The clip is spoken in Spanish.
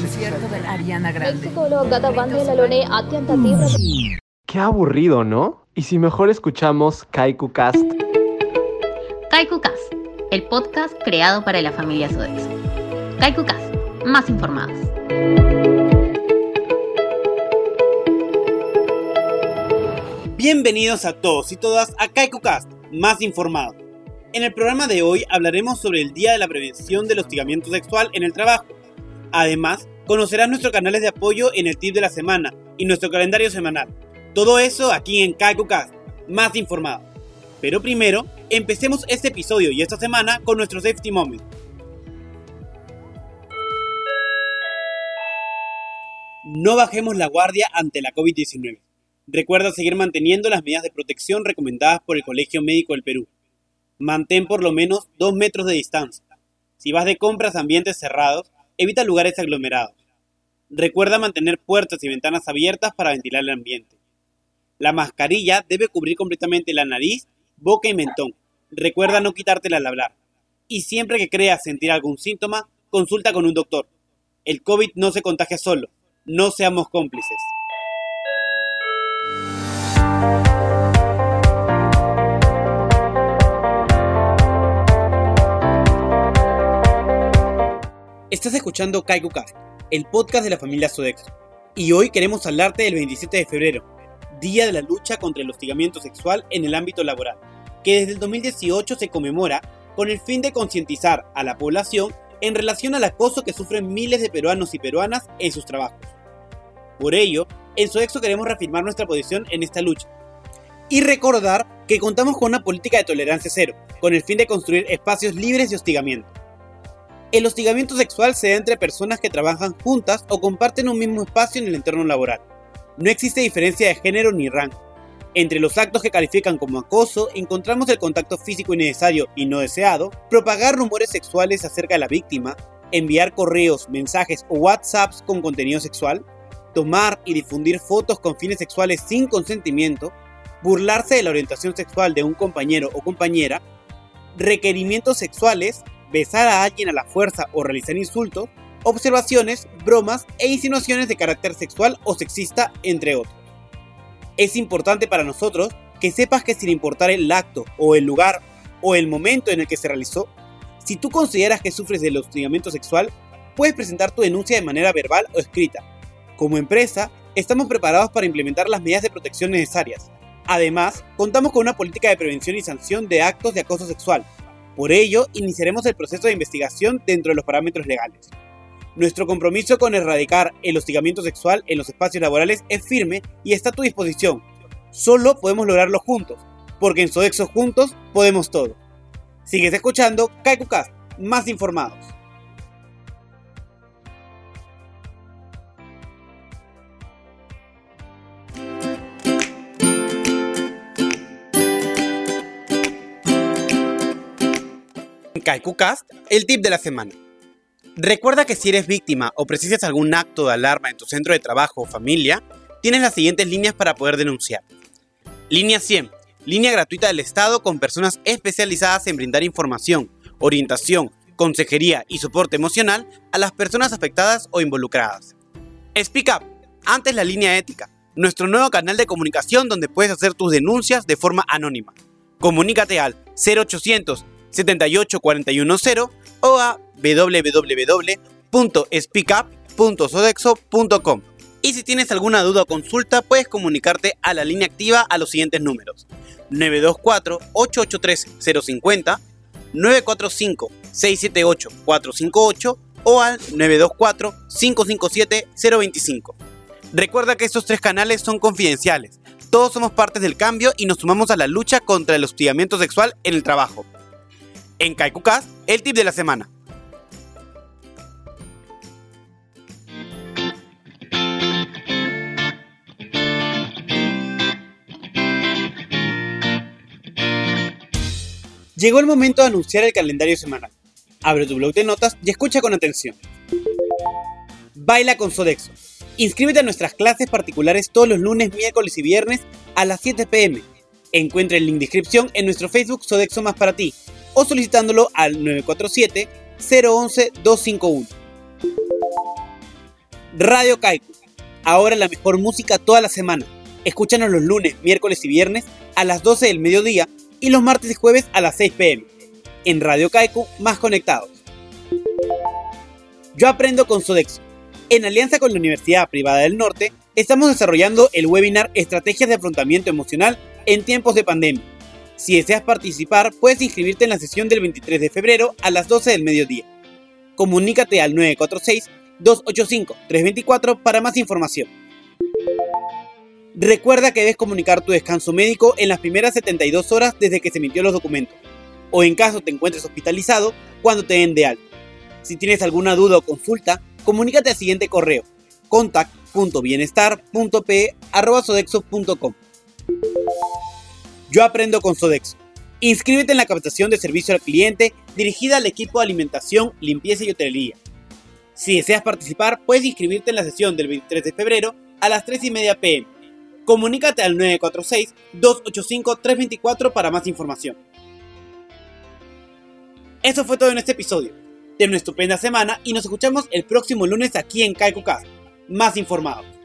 concierto de Ariana Grande. Mm. Qué aburrido, ¿no? Y si mejor escuchamos Kaiku Cast. Kaiku Cast, el podcast creado para la familia Sodexo. Kaiku Cast, más informados. Bienvenidos a todos y todas a Kaiku Cast, más informados. En el programa de hoy hablaremos sobre el Día de la Prevención del Hostigamiento Sexual en el Trabajo Además, conocerás nuestros canales de apoyo en el tip de la semana y nuestro calendario semanal. Todo eso aquí en KaikuCast, más informado. Pero primero, empecemos este episodio y esta semana con nuestro Safety Moment. No bajemos la guardia ante la COVID-19. Recuerda seguir manteniendo las medidas de protección recomendadas por el Colegio Médico del Perú. Mantén por lo menos 2 metros de distancia. Si vas de compras a ambientes cerrados, evita lugares aglomerados. Recuerda mantener puertas y ventanas abiertas para ventilar el ambiente. La mascarilla debe cubrir completamente la nariz, boca y mentón. Recuerda no quitártela al hablar. Y siempre que creas sentir algún síntoma, consulta con un doctor. El COVID no se contagia solo. No seamos cómplices. Estás escuchando KaikuCast, el podcast de la familia Sodexo. Y hoy queremos hablarte del 27 de febrero, Día de la Lucha contra el Hostigamiento Sexual en el ámbito laboral, que desde el 2018 se conmemora con el fin de concientizar a la población en relación al acoso que sufren miles de peruanos y peruanas en sus trabajos. Por ello, en Sodexo queremos reafirmar nuestra posición en esta lucha. Y recordar que contamos con una política de tolerancia cero, con el fin de construir espacios libres de hostigamiento. El hostigamiento sexual se da entre personas que trabajan juntas o comparten un mismo espacio en el entorno laboral. No existe diferencia de género ni rango. Entre los actos que califican como acoso encontramos el contacto físico innecesario y no deseado, propagar rumores sexuales acerca de la víctima, enviar correos, mensajes o WhatsApps con contenido sexual, tomar y difundir fotos con fines sexuales sin consentimiento, burlarse de la orientación sexual de un compañero o compañera, requerimientos sexuales, besar a alguien a la fuerza o realizar insultos, observaciones, bromas e insinuaciones de carácter sexual o sexista, entre otros. Es importante para nosotros que sepas que sin importar el acto o el lugar o el momento en el que se realizó, si tú consideras que sufres del hostigamiento sexual, puedes presentar tu denuncia de manera verbal o escrita. Como empresa, estamos preparados para implementar las medidas de protección necesarias. Además, contamos con una política de prevención y sanción de actos de acoso sexual. Por ello, iniciaremos el proceso de investigación dentro de los parámetros legales. Nuestro compromiso con erradicar el hostigamiento sexual en los espacios laborales es firme y está a tu disposición. Solo podemos lograrlo juntos, porque en Sodexo juntos podemos todo. Sigues escuchando KaikuCast, más informados. KaikuCast, el tip de la semana. Recuerda que si eres víctima o precisas algún acto de alarma en tu centro de trabajo o familia, tienes las siguientes líneas para poder denunciar. Línea 100, línea gratuita del Estado con personas especializadas en brindar información, orientación, consejería y soporte emocional a las personas afectadas o involucradas. Speak Up, antes la línea ética, nuestro nuevo canal de comunicación donde puedes hacer tus denuncias de forma anónima. Comunícate al 0800 78410 o a www.speakup.sodexo.com. Y si tienes alguna duda o consulta, puedes comunicarte a la línea activa a los siguientes números: 924-883-050, 945-678-458 o al 924-557-025. Recuerda que estos tres canales son confidenciales. Todos somos partes del cambio y nos sumamos a la lucha contra el hostigamiento sexual en el trabajo. En KaikuCast, el tip de la semana. Llegó el momento de anunciar el calendario semanal. Abre tu blog de notas y escucha con atención. Baila con Sodexo. Inscríbete a nuestras clases particulares todos los lunes, miércoles y viernes a las 7 pm. Encuentra el link de inscripción en nuestro Facebook Sodexo Más para ti o solicitándolo al 947 011 251. Radio Kaiku. Ahora la mejor música toda la semana. Escúchanos los lunes, miércoles y viernes a las 12 del mediodía y los martes y jueves a las 6 pm. En Radio Kaiku, más conectados. Yo aprendo con Sodexo. En alianza con la Universidad Privada del Norte, estamos desarrollando el webinar Estrategias de Afrontamiento Emocional en tiempos de pandemia. Si deseas participar, puedes inscribirte en la sesión del 23 de febrero a las 12 del mediodía. Comunícate al 946-285-324 para más información. Recuerda que debes comunicar tu descanso médico en las primeras 72 horas desde que se emitió los documentos, o en caso te encuentres hospitalizado, cuando te den de alta. Si tienes alguna duda o consulta, comunícate al siguiente correo contact.bienestar.p.sodexo.com. Yo aprendo con Sodexo. Inscríbete en la captación de servicio al cliente dirigida al equipo de alimentación, limpieza y hotelería. Si deseas participar, puedes inscribirte en la sesión del 23 de febrero a las 3 y media pm. Comunícate al 946-285-324 para más información. Eso fue todo en este episodio. Ten una estupenda semana y nos escuchamos el próximo lunes aquí en CaikuCast. Más informados.